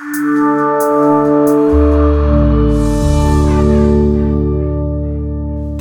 Música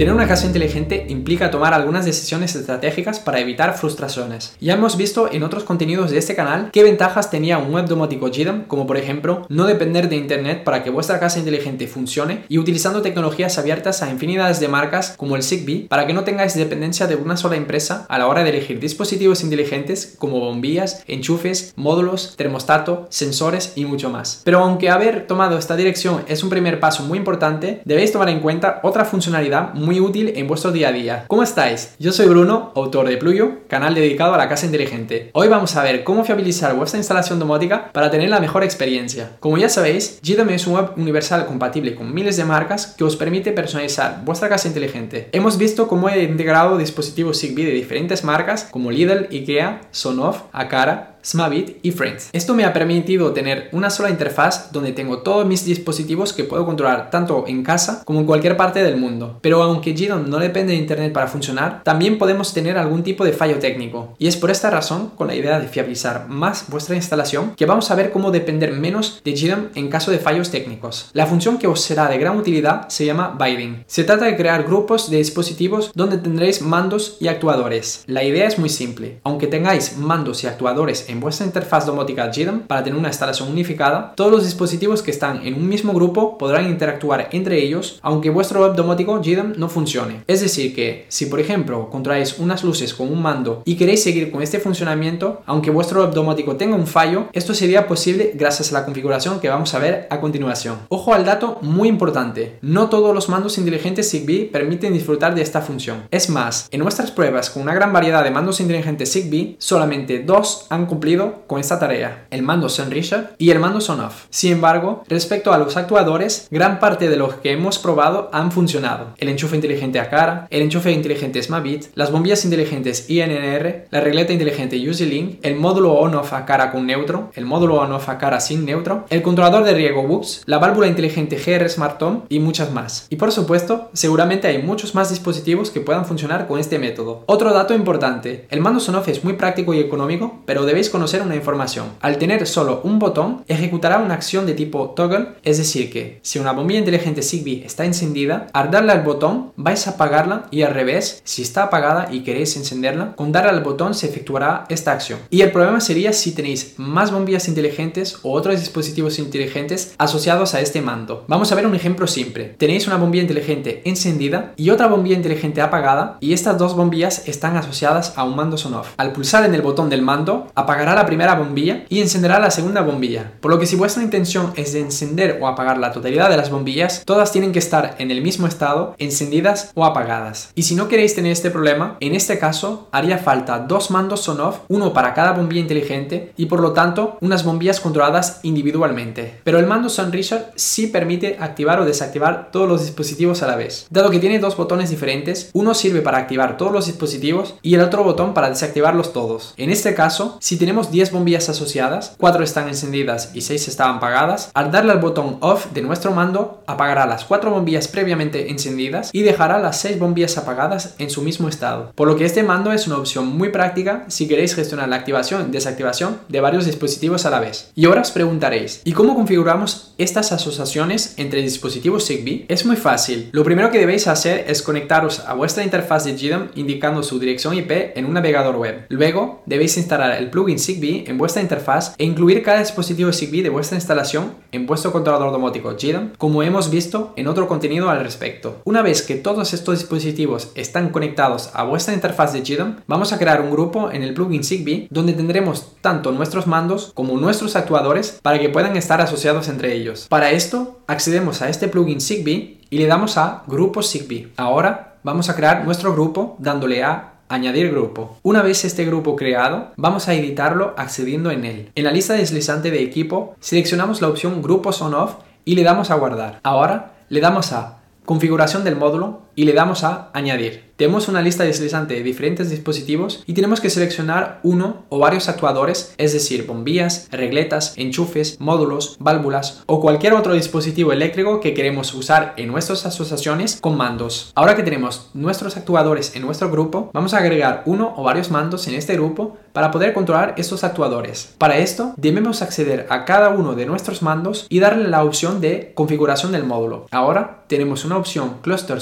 Tener una casa inteligente implica tomar algunas decisiones estratégicas para evitar frustraciones. Ya hemos visto en otros contenidos de este canal qué ventajas tenía un web domótico GDAM, como por ejemplo no depender de internet para que vuestra casa inteligente funcione y utilizando tecnologías abiertas a infinidades de marcas como el Zigbee para que no tengáis dependencia de una sola empresa a la hora de elegir dispositivos inteligentes como bombillas, enchufes, módulos, termostato, sensores y mucho más. Pero aunque haber tomado esta dirección es un primer paso muy importante, debéis tomar en cuenta otra funcionalidad muy útil en vuestro día a día. ¿Cómo estáis? Yo soy Bruno, autor de Pluyo, canal dedicado a la casa inteligente. Hoy vamos a ver cómo fiabilizar vuestra instalación domótica para tener la mejor experiencia. Como ya sabéis, GDOM es un web universal compatible con miles de marcas que os permite personalizar vuestra casa inteligente. Hemos visto cómo he integrado dispositivos Zigbee de diferentes marcas como Lidl, IKEA, Sonoff, Akara, Smavit y Friends. Esto me ha permitido tener una sola interfaz donde tengo todos mis dispositivos que puedo controlar tanto en casa como en cualquier parte del mundo. Pero aunque GDOM no depende de internet para funcionar, también podemos tener algún tipo de fallo técnico. Y es por esta razón, con la idea de fiabilizar más vuestra instalación, que vamos a ver cómo depender menos de GDOM en caso de fallos técnicos. La función que os será de gran utilidad se llama Binding. Se trata de crear grupos de dispositivos donde tendréis mandos y actuadores. La idea es muy simple. Aunque tengáis mandos y actuadores en vuestra interfaz domótica GDOM para tener una instalación unificada, todos los dispositivos que están en un mismo grupo podrán interactuar entre ellos aunque vuestro web domótico GDOM no funcione. Es decir que si por ejemplo controláis unas luces con un mando y queréis seguir con este funcionamiento, aunque vuestro web domótico tenga un fallo, esto sería posible gracias a la configuración que vamos a ver a continuación. Ojo al dato muy importante, no todos los mandos inteligentes Zigbee permiten disfrutar de esta función. Es más, en nuestras pruebas con una gran variedad de mandos inteligentes Zigbee, solamente dos han cumplido con esta tarea, el mando Sunrisher y el mando Sonoff. Sin embargo, respecto a los actuadores, gran parte de los que hemos probado han funcionado. El enchufe inteligente Akara, el enchufe inteligente Smavit, las bombillas inteligentes INNR, la regleta inteligente UZ-Link, el módulo on-off Akara con neutro, el módulo on-off Akara sin neutro, el controlador de riego Wux, la válvula inteligente GR Smart Home y muchas más. Y por supuesto, seguramente hay muchos más dispositivos que puedan funcionar con este método. Otro dato importante, el mando Sonoff es muy práctico y económico, pero debéis conocer una información. Al tener solo un botón, ejecutará una acción de tipo toggle, es decir que si una bombilla inteligente Zigbee está encendida, al darle al botón vais a apagarla y al revés, si está apagada y queréis encenderla, con darle al botón se efectuará esta acción. Y el problema sería si tenéis más bombillas inteligentes o otros dispositivos inteligentes asociados a este mando. Vamos a ver un ejemplo simple. Tenéis una bombilla inteligente encendida y otra bombilla inteligente apagada y estas dos bombillas están asociadas a un mando on-off. Al pulsar en el botón del mando, apagará la primera bombilla y encenderá la segunda bombilla. Por lo que si vuestra intención es de encender o apagar la totalidad de las bombillas, todas tienen que estar en el mismo estado, encendidas o apagadas. Y si no queréis tener este problema, en este caso haría falta dos mandos on-off, uno para cada bombilla inteligente y por lo tanto unas bombillas controladas individualmente. Pero el mando Sunrisher sí permite activar o desactivar todos los dispositivos a la vez. Dado que tiene dos botones diferentes, uno sirve para activar todos los dispositivos y el otro botón para desactivarlos todos. En este caso, si tenemos 10 bombillas asociadas, 4 están encendidas y 6 estaban apagadas, al darle al botón off de nuestro mando apagará las 4 bombillas previamente encendidas y dejará las 6 bombillas apagadas en su mismo estado. Por lo que este mando es una opción muy práctica si queréis gestionar la activación y desactivación de varios dispositivos a la vez. Y ahora os preguntaréis, ¿y cómo configuramos estas asociaciones entre dispositivos Zigbee? Es muy fácil. Lo primero que debéis hacer es conectaros a vuestra interfaz de GDOM indicando su dirección IP en un navegador web. Luego debéis instalar el plugin Zigbee en vuestra interfaz e incluir cada dispositivo Zigbee de vuestra instalación en vuestro controlador domótico GDOM, como hemos visto en otro contenido al respecto. Una vez que todos estos dispositivos están conectados a vuestra interfaz de GDOM, vamos a crear un grupo en el plugin Zigbee donde tendremos tanto nuestros mandos como nuestros actuadores para que puedan estar asociados entre ellos. Para esto, accedemos a este plugin Zigbee y le damos a Grupo Zigbee. Ahora vamos a crear nuestro grupo dándole a Añadir grupo. Una vez este grupo creado, vamos a editarlo accediendo en él. En la lista deslizante de equipo, seleccionamos la opción Grupos on Off y le damos a guardar. Ahora le damos a Configuración del módulo y le damos a añadir. Tenemos una lista deslizante de diferentes dispositivos y tenemos que seleccionar uno o varios actuadores, es decir, bombillas, regletas, enchufes, módulos, válvulas o cualquier otro dispositivo eléctrico que queremos usar en nuestras asociaciones con mandos. Ahora que tenemos nuestros actuadores en nuestro grupo, vamos a agregar uno o varios mandos en este grupo para poder controlar estos actuadores. Para esto, debemos acceder a cada uno de nuestros mandos y darle la opción de configuración del módulo. Ahora tenemos una opción cluster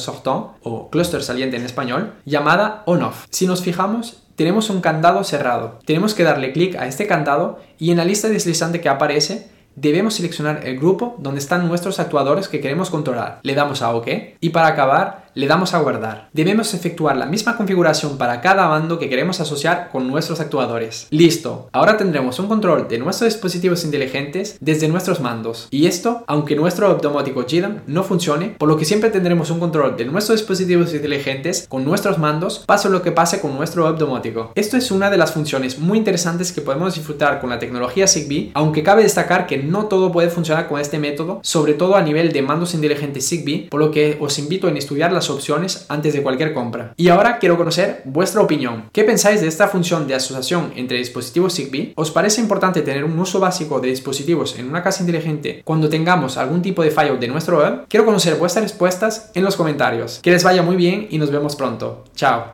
o cluster saliente en español llamada on-off. Si nos fijamos, tenemos un candado cerrado. Tenemos que darle clic a este candado y en la lista deslizante que aparece debemos seleccionar el grupo donde están nuestros actuadores que queremos controlar. Le damos a OK y para acabar le damos a guardar. Debemos efectuar la misma configuración para cada mando que queremos asociar con nuestros actuadores. Listo, ahora tendremos un control de nuestros dispositivos inteligentes desde nuestros mandos. Y esto, aunque nuestro domótico GDAM no funcione, por lo que siempre tendremos un control de nuestros dispositivos inteligentes con nuestros mandos, pase lo que pase con nuestro web domótico. Esto es una de las funciones muy interesantes que podemos disfrutar con la tecnología Zigbee, aunque cabe destacar que no todo puede funcionar con este método, sobre todo a nivel de mandos inteligentes Zigbee, por lo que os invito a estudiar la opciones antes de cualquier compra. Y ahora quiero conocer vuestra opinión. ¿Qué pensáis de esta función de asociación entre dispositivos Zigbee? ¿Os parece importante tener un uso básico de dispositivos en una casa inteligente cuando tengamos algún tipo de fallo de nuestro web? Quiero conocer vuestras respuestas en los comentarios. Que les vaya muy bien y nos vemos pronto. Chao.